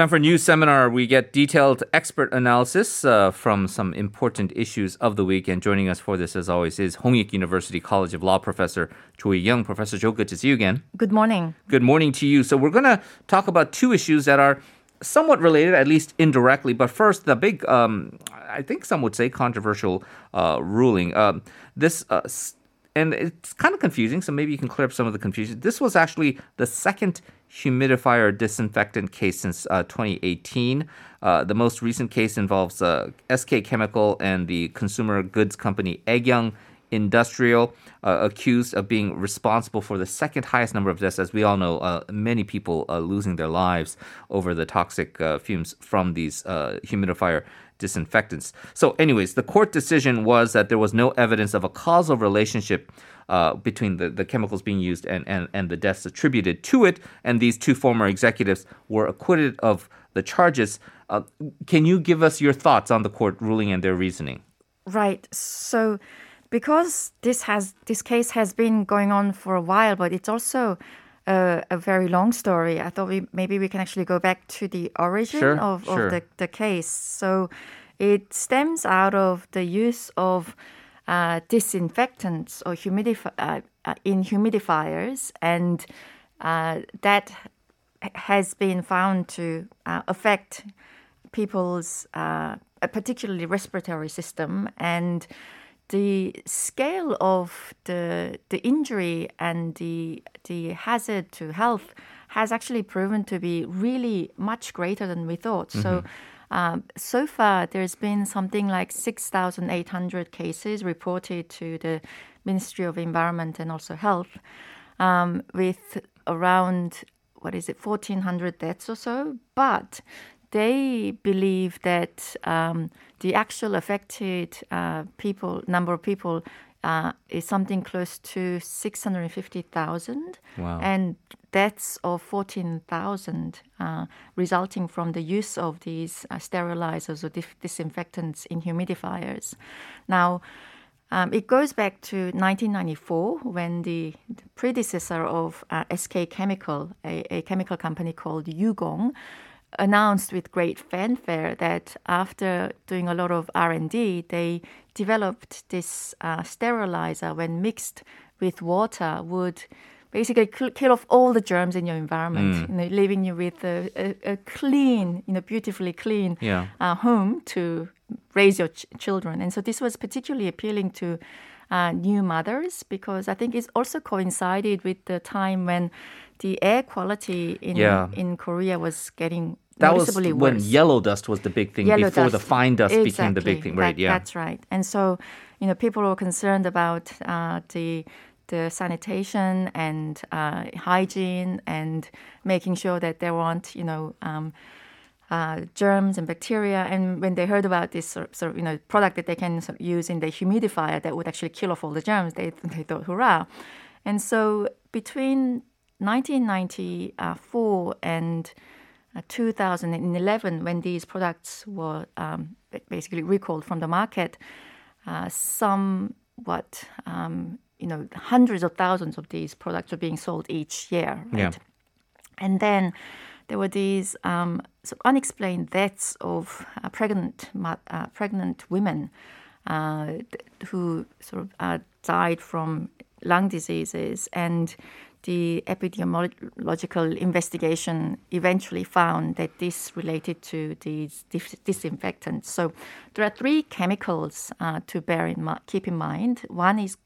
Time for a news seminar. We get detailed expert analysis uh, from some important issues of the week. And joining us for this, as always, is Hongik University College of Law professor Cho Heekyung. Professor Cho, good to see you again. Good morning. Good morning to you. So we're going to talk about two issues that are somewhat related, at least indirectly. But first, the big, um, I think some would say, controversial uh, ruling. Um, this. Uh, and it's kind of confusing, so maybe you can clear up some of the confusion. This was actually the second humidifier disinfectant case since uh, 2018. Uh, the most recent case involves uh, SK Chemical and the consumer goods company Aekyung Industrial, uh, accused of being responsible for the second highest number of deaths. As we all know, uh, many people uh, losing their lives over the toxic fumes from these humidifier disinfectants. So, anyways, the court decision was that there was no evidence of a causal relationship uh, between the, the chemicals being used and, and, and the deaths attributed to it. And these two former executives were acquitted of the charges. Uh, can you give us your thoughts on the court ruling and their reasoning? Right. So, because this has this case has been going on for a while, but it's also a, a, very long story. I thought we maybe we can actually go back to the origin sure, of, sure. of the, the case. So it stems out of the use of uh, disinfectants or humidif- uh, uh, in humidifiers, and uh, that has been found to uh, affect people's uh, particularly respiratory system and the scale of the the injury and the the hazard to health has actually proven to be really much greater than we thought. Mm-hmm. So. Um, so far, there's been something like 6,800 cases reported to the Ministry of Environment and also Health, um, with around what is it, 1,400 deaths or so. But they believe that um, the actual affected uh, people number of people uh, is something close to 650,000. Wow. And deaths of 14,000 uh, resulting from the use of these uh, sterilizers or dif- disinfectants in humidifiers. Now, um, it goes back to 1994 when the, the predecessor of uh, SK Chemical, a, a, chemical company called Yukong, announced with great fanfare that after doing a lot of R&D, they developed this uh, sterilizer when mixed with water would basically kill off all the germs in your environment, mm. you know, leaving you with a, a, a, clean, you know, beautifully clean yeah. uh, home to raise your ch- children. And so this was particularly appealing to uh, new mothers because I think it's also coincided with the time when the air quality in yeah. in Korea was getting that was worse. when yellow dust was the big thing yellow before dust. the fine dust exactly. became the big thing, right? That, yeah, that's right. And so, you know, people were concerned about uh, the the sanitation and uh, hygiene and making sure that there weren't, you know. Um, uh, germs and bacteria. And when they heard about this sort of, sort of you know product that they can sort of use in the humidifier that would actually kill off all the germs, they they thought, hurrah! And so between 1994 and 2011, when these products were um, basically recalled from the market, uh, somewhat, um, you know, hundreds of thousands of these products were being sold each year. Right? Yeah. And then there were these um, sort of unexplained deaths of uh, pregnant uh, pregnant women uh, who sort of uh, died from lung diseases and the epidemiological investigation eventually found that this related to these disinfectants. So there are three chemicals uh, to bear in keep in mind. One is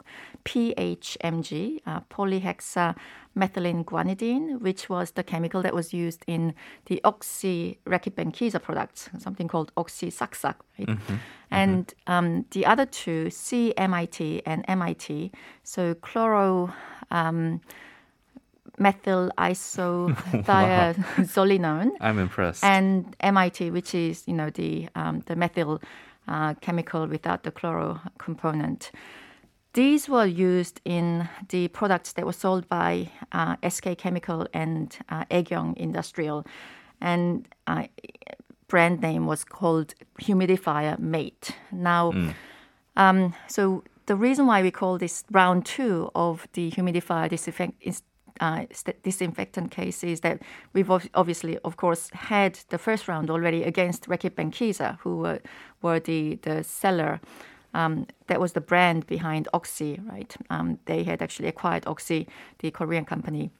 PHMG, uh, polyhexamethylene guanidine, which was the chemical that was used in the Oxy Reckitt Benckiser products, something called oxysaksak. Right? Mm-hmm. And um, the other two, CMIT and MIT, so chloro. Um, methyl isothiazolinone. I'm impressed. And MIT, which is you know the um, the methyl uh, chemical without the chloro component. These were used in the products that were sold by uh, SK Chemical and uh, Aekyung Industrial, and uh, brand name was called Humidifier Mate. Now, mm. um, so the reason why we call this round two of the humidifier disinfect- uh, disinfectant cases that we've obviously, of course, had the first round already against Reckitt Benckiser, who were, were the, the seller. Um, that was the brand behind Oxy, right? Um, they had actually acquired Oxy, the Korean company.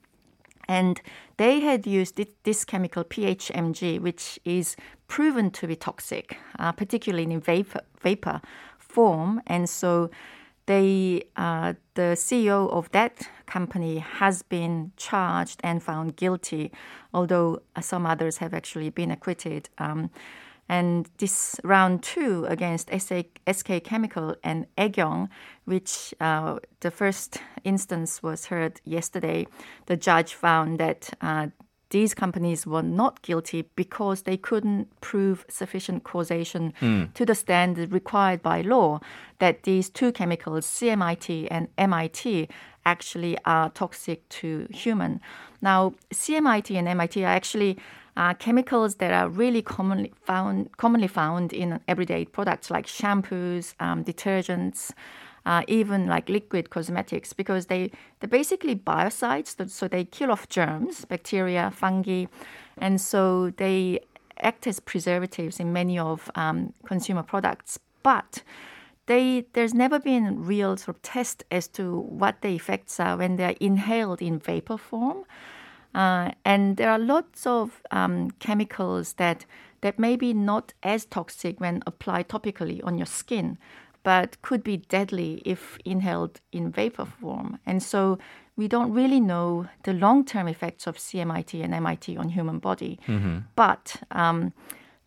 And they had used this chemical PHMG, which is proven to be toxic, uh, particularly in vapor, vapor form. And so they, uh, the CEO of that company has been charged and found guilty, although some others have actually been acquitted. Um, and this round two against SK Chemical and Aekyung, which uh, the first instance was heard yesterday, the judge found that uh, these companies were not guilty because they couldn't prove sufficient causation mm. to the standard required by law that these two chemicals, CMIT and MIT, actually are toxic to human. Now, CMIT and MIT are actually uh, chemicals that are really commonly found commonly found in everyday products like shampoos, um, detergents, uh, even like liquid cosmetics, because they they're basically biocides, so they kill off germs, bacteria, fungi, and so they act as preservatives in many of um, consumer products, but they, there's never been real sort of test as to what the effects are when they're inhaled in vapor form. Uh, and there are lots of um, chemicals that that may be not as toxic when applied topically on your skin, but could be deadly if inhaled in vapor form. And so we don't really know the long-term effects of CMIT and MIT on human body. Mm-hmm. But um,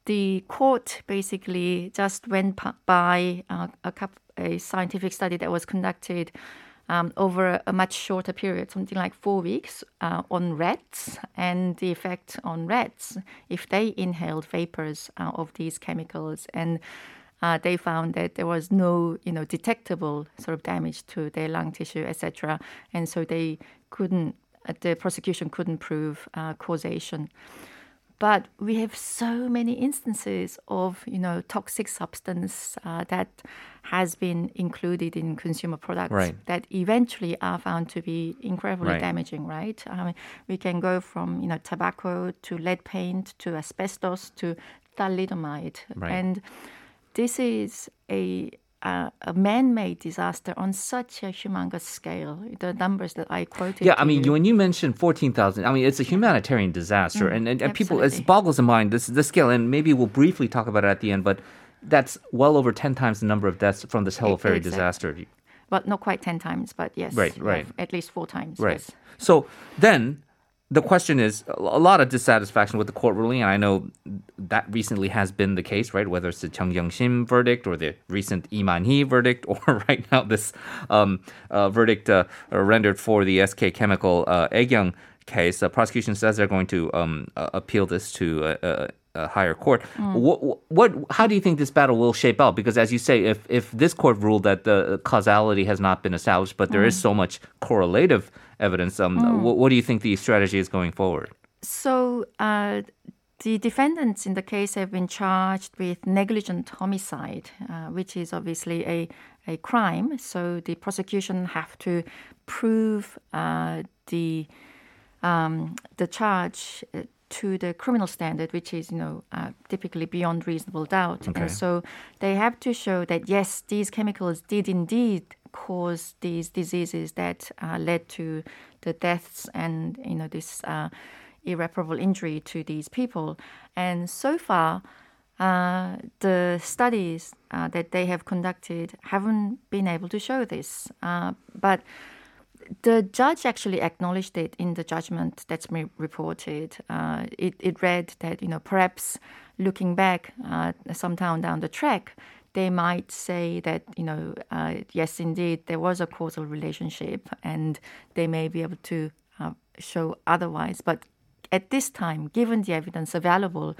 the court basically just went by uh, a, a scientific study that was conducted um, over a much shorter period, something like four weeks, uh, on rats and the effect on rats if they inhaled vapors uh, of these chemicals. And uh, they found that there was no, you know, detectable sort of damage to their lung tissue, etc. And so they couldn't, uh, the prosecution couldn't prove uh, causation. But we have so many instances of, you know, toxic substance uh, that has been included in consumer products right. that eventually are found to be incredibly right. damaging, right? I mean, we can go from, you know, tobacco to lead paint to asbestos to thalidomide. Right. And this is a uh, a man-made disaster on such a humongous scale. The numbers that I quoted. Yeah, I mean, you. when you mentioned fourteen thousand, I mean, it's a humanitarian disaster, mm, and, and, and people, it boggles the mind this the scale, and maybe we'll briefly talk about it at the end, but that's well over ten times the number of deaths from this Sewol Ferry exactly. disaster. Well, not quite ten times, but yes, right, right, at least four times. Right. Yes. So then the question is a lot of dissatisfaction with the court ruling, and I know that recently has been the case, right? Whether it's the Chung Kyung-shim verdict or the recent Lee Man Hee verdict, or right now this um, uh, verdict uh, rendered for the SK Chemical uh, Aekyung case. The prosecution says they're going to um, uh, appeal this to uh, uh, a higher court. Mm. What, what, how do you think this battle will shape out? Because as you say, if if this court ruled that the causality has not been established, but there mm. is so much correlative evidence, um, mm. what, what, do you think the strategy is going forward? So. Uh, the defendants in the case have been charged with negligent homicide, uh, which is obviously a, a crime. So the prosecution have to prove uh, the um, the charge uh, to the criminal standard, which is, you know, uh, typically beyond reasonable doubt. Okay. And so they have to show that, yes, these chemicals did indeed cause these diseases that uh, led to the deaths and, you know, this uh, irreparable injury to these people. And so far, uh, the studies uh, that they have conducted haven't been able to show this. Uh, but the judge actually acknowledged it in the judgment that's been reported. Uh, it, it read that, you know, perhaps looking back uh, some time down the track, they might say that, you know, uh, yes, indeed, there was a causal relationship and they may be able to uh, show otherwise. But at this time, given the evidence available,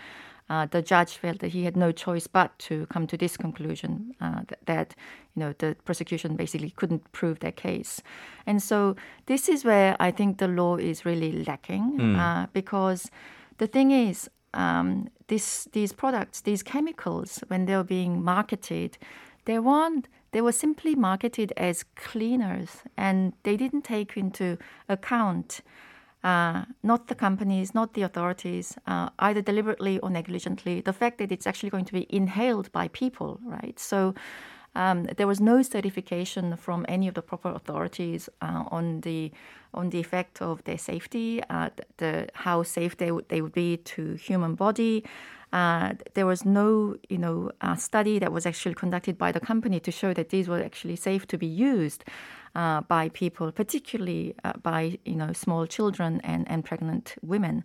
uh, the judge felt that he had no choice but to come to this conclusion uh, that, that, you know the prosecution basically couldn't prove their case, and so this is where I think the law is really lacking mm. uh, because the thing is um, this these products these chemicals when they're being marketed they want they were simply marketed as cleaners, and they didn't take into account uh, not the companies, not the authorities, uh, either deliberately or negligently, the fact that it's actually going to be inhaled by people, right? So um, there was no certification from any of the proper authorities uh, on the on the effect of their safety, uh, the how safe they would they would be to human body. Uh, there was no, you know, uh, study that was actually conducted by the company to show that these were actually safe to be used uh, by people, particularly uh, by you know small children and, and pregnant women,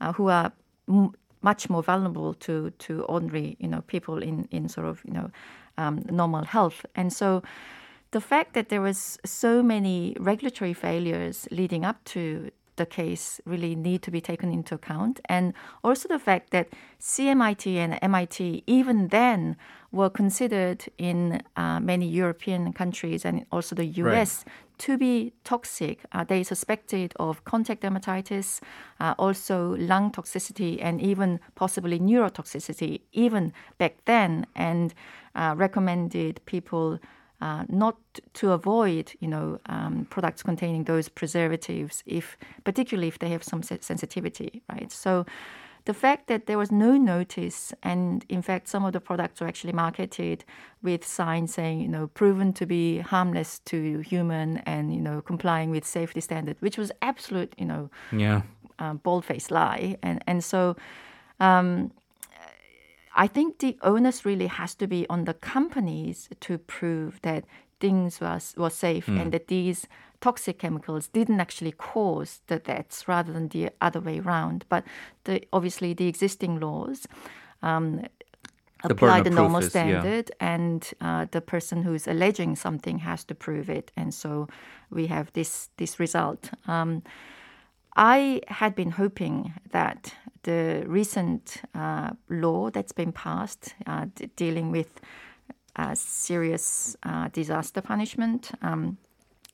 uh, who are m- much more vulnerable to to ordinary you know people in in sort of you know um, normal health, and so the fact that there was so many regulatory failures leading up to the case really need to be taken into account. And also the fact that CMIT and MIT, even then, were considered in uh, many European countries and also the US right. To be toxic. Uh, they suspected of contact dermatitis, uh, also lung toxicity, and even possibly neurotoxicity, even back then, and uh, recommended people uh, not to avoid, you know, um, products containing those preservatives, if particularly if they have some sensitivity, right? So the fact that there was no notice, and in fact, some of the products were actually marketed with signs saying, you know, proven to be harmless to human and you know complying with safety standard, which was absolute, you know, yeah, uh, bold-faced lie, and and so. Um, I think the onus really has to be on the companies to prove that things was were safe mm. and that these toxic chemicals didn't actually cause the deaths rather than the other way around. But the, obviously, the existing laws. Um, the apply the normal is, standard, yeah. and uh, the person who's alleging something has to prove it, and so we have this this result. Um, I had been hoping that the recent uh, law that's been passed uh, d- dealing with uh, serious uh, disaster punishment. Um,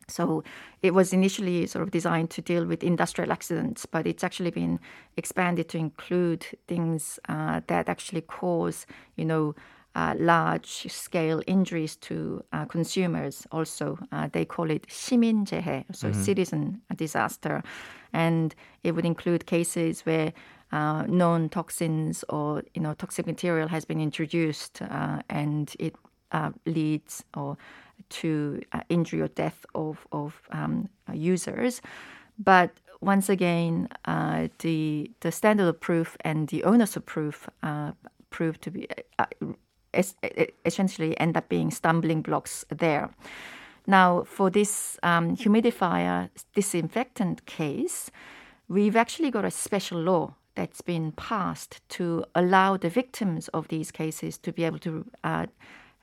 so it was initially sort of designed to deal with industrial accidents, but it's actually been expanded to include things uh, that actually cause, you know, uh, large scale injuries to uh, consumers. Also, uh, they call it 시민재해, so mm-hmm. citizen disaster, and it would include cases where uh, known toxins or you know toxic material has been introduced uh, and it uh, leads or to uh, injury or death of of um, users, but once again, uh, the the standard of proof and the onus of proof uh, prove to be essentially end up being stumbling blocks there. Now, for this um, humidifier disinfectant case, we've actually got a special law that's been passed to allow the victims of these cases to be able to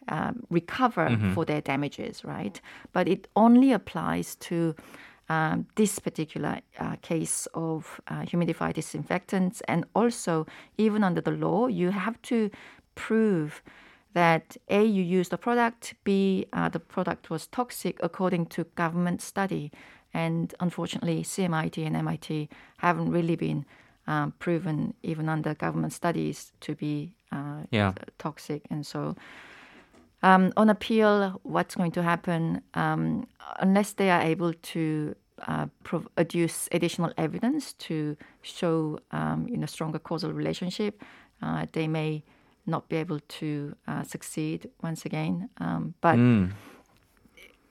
uh, recover mm-hmm. for their damages, right? But it only applies to um, this particular uh, case of uh, humidifier disinfectants, and also even under the law, you have to prove that A, you used the product, B, uh, the product was toxic according to government study. And unfortunately, CMIT and MIT haven't really been um, proven, even under government studies, to be uh, yeah. toxic. And so, um, on appeal, what's going to happen um, unless they are able to uh, produce additional evidence to show, um, you know, stronger causal relationship, uh, they may not be able to uh, succeed once again. Um, but mm.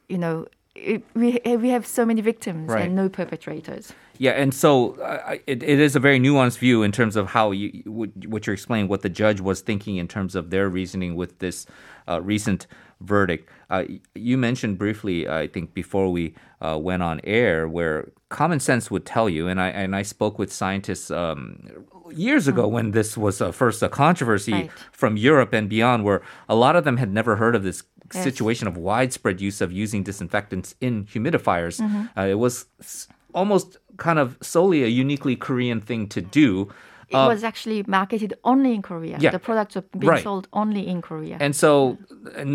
you know, it, we we have so many victims right. and no perpetrators. Yeah, and so uh, it, it is a very nuanced view in terms of how you what you're explaining, what the judge was thinking in terms of their reasoning with this uh, recent verdict. Uh, you mentioned briefly, I think, before we uh, went on air, where common sense would tell you, and I and I spoke with scientists um, years ago when this was uh, first a controversy right. from Europe and beyond, where a lot of them had never heard of this yes. situation of widespread use of using disinfectants in humidifiers. Mm-hmm. Uh, it was almost kind of solely a uniquely Korean thing to do. it was actually marketed only in Korea. yeah. The products are being Right. sold only in Korea. And so,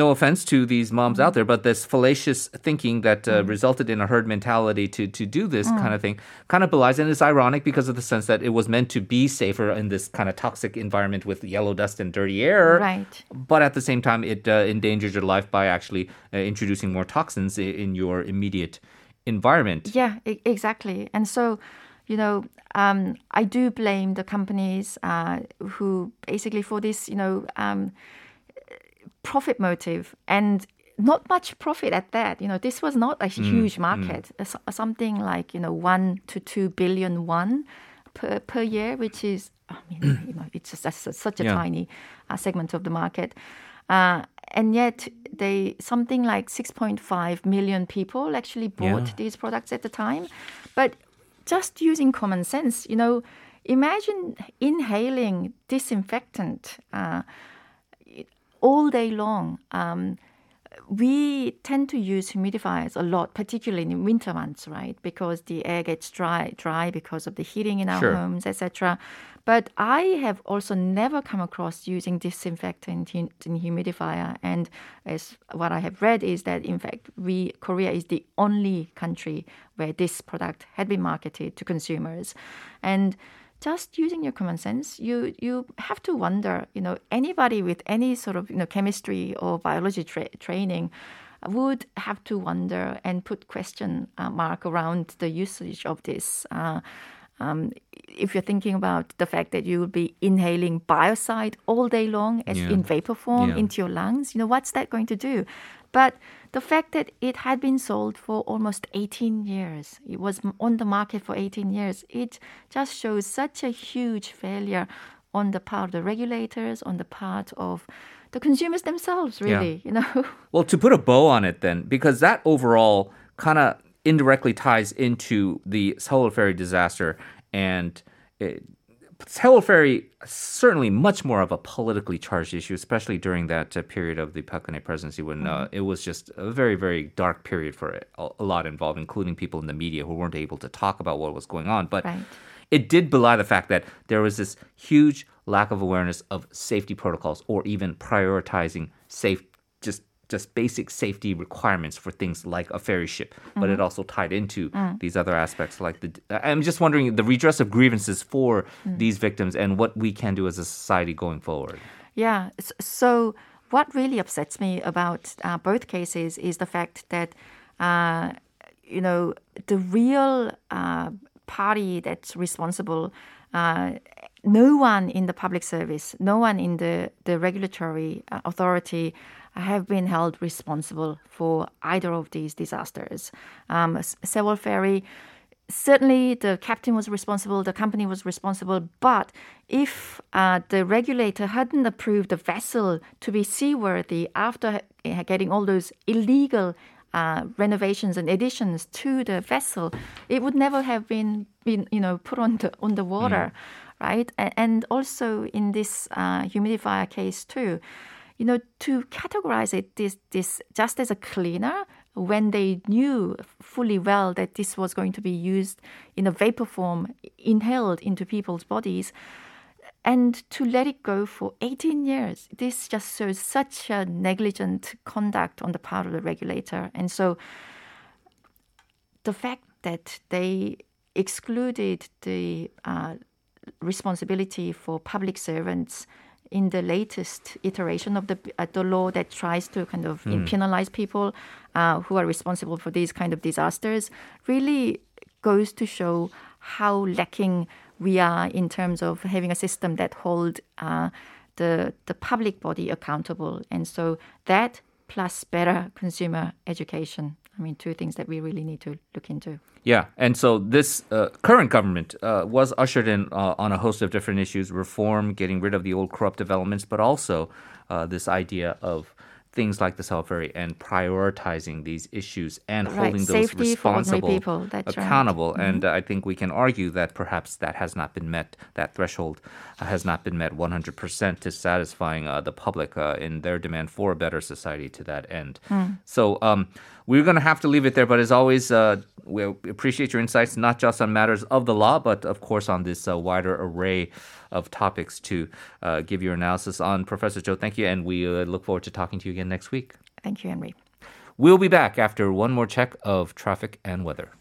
no offense to these moms out there, but this fallacious thinking that uh, resulted in a herd mentality to, to do this kind of thing kind of belies. And it's ironic because of the sense that it was meant to be safer in this kind of toxic environment with yellow dust and dirty air. Right. But at the same time, it uh, endangers your life by actually uh, introducing more toxins i- in your immediate environment. Yeah, e- exactly. And so, you know, um, I do blame the companies uh, who basically for this, you know, um, profit motive and not much profit at that. You know, this was not a huge market. Uh, so- Something like you know one to two billion won per per year, which is I mean, you know, it's just that's such a Yeah. tiny uh, segment of the market. Uh, and yet, they something like 6.5 million people actually bought Yeah. these products at the time. But just using common sense, you know, imagine inhaling disinfectant uh, all day long. Um, we tend to use humidifiers a lot, particularly in winter months, right? Because the air gets dry, dry because of the heating in our Sure. homes, etc. But I have also never come across using disinfectant in, humidifier. And as what I have read is that in fact, we Korea is the only country where this product had been marketed to consumers, and just using your common sense, you you have to wonder, you know, anybody with any sort of you know chemistry or biology tra- training would have to wonder and put question uh, mark around the usage of this. Uh, um, if you're thinking about the fact that you will be inhaling biocide all day long as Yeah. in vapor form Yeah. into your lungs, you know, what's that going to do? But the fact that it had been sold for almost 18 years, it was on the market for 18 years, it just shows such a huge failure on the part of the regulators, on the part of the consumers themselves, really, you know. Well, to put a bow on it, then, because that overall kind of indirectly ties into the Sewol Ferry disaster, and it, Sewol Ferry certainly much more of a politically charged issue, especially during that uh, period of the Park Geun-hye presidency when uh, it was just a very, very dark period for it. A, a lot involved, including people in the media who weren't able to talk about what was going on. But Right. it did belie the fact that there was this huge lack of awareness of safety protocols or even prioritizing safe just basic safety requirements for things like a ferry ship but it also tied into these other aspects like the i'm just wondering the redress of grievances for these victims and what we can do as a society going forward. Yeah. So, what really upsets me about uh, both cases is the fact that, uh, you know, the real uh, party that's responsible, uh, no one in the public service, no one in the, the regulatory uh, authority have been held responsible for either of these disasters. Um, Ferry certainly the captain was responsible, the company was responsible, but if uh, the regulator hadn't approved the vessel to be seaworthy after getting all those illegal uh, renovations and additions to the vessel, it would never have been, been you know, put on the on the water, right? A- And also in this uh, humidifier case too, you know, to categorize it this this just as a cleaner when they knew fully well that this was going to be used in a vapor form inhaled into people's bodies and to let it go for 18 years this just shows such a negligent conduct on the part of the regulator. And so the fact that they excluded the uh, responsibility for public servants in the latest iteration of the uh, the law that tries to kind of penalize people uh, who are responsible for these kind of disasters really goes to show how lacking we are in terms of having a system that hold uh, the the public body accountable. And so that plus better consumer education I mean two things that we really need to look into. Yeah, and so this uh, current government uh, was ushered in uh, on a host of different issues: reform, getting rid of the old corrupt developments, but also uh, this idea of things like the Sewol Ferry and prioritizing these issues and Right, holding those safety responsible, people, that's right. Mm-hmm. accountable. And uh, I think we can argue that perhaps that has not been met. That threshold uh, has not been met 100% to satisfying uh, the public uh, in their demand for a better society to that end. Mm. So um, we're going to have to leave it there. But as always, uh, we appreciate your insights, not just on matters of the law, but of course on this uh, wider array of topics to uh, give your analysis on. Professor Cho, thank you, and we uh, look forward to talking to you again next week. Thank you, Henry. We'll be back after one more check of traffic and weather.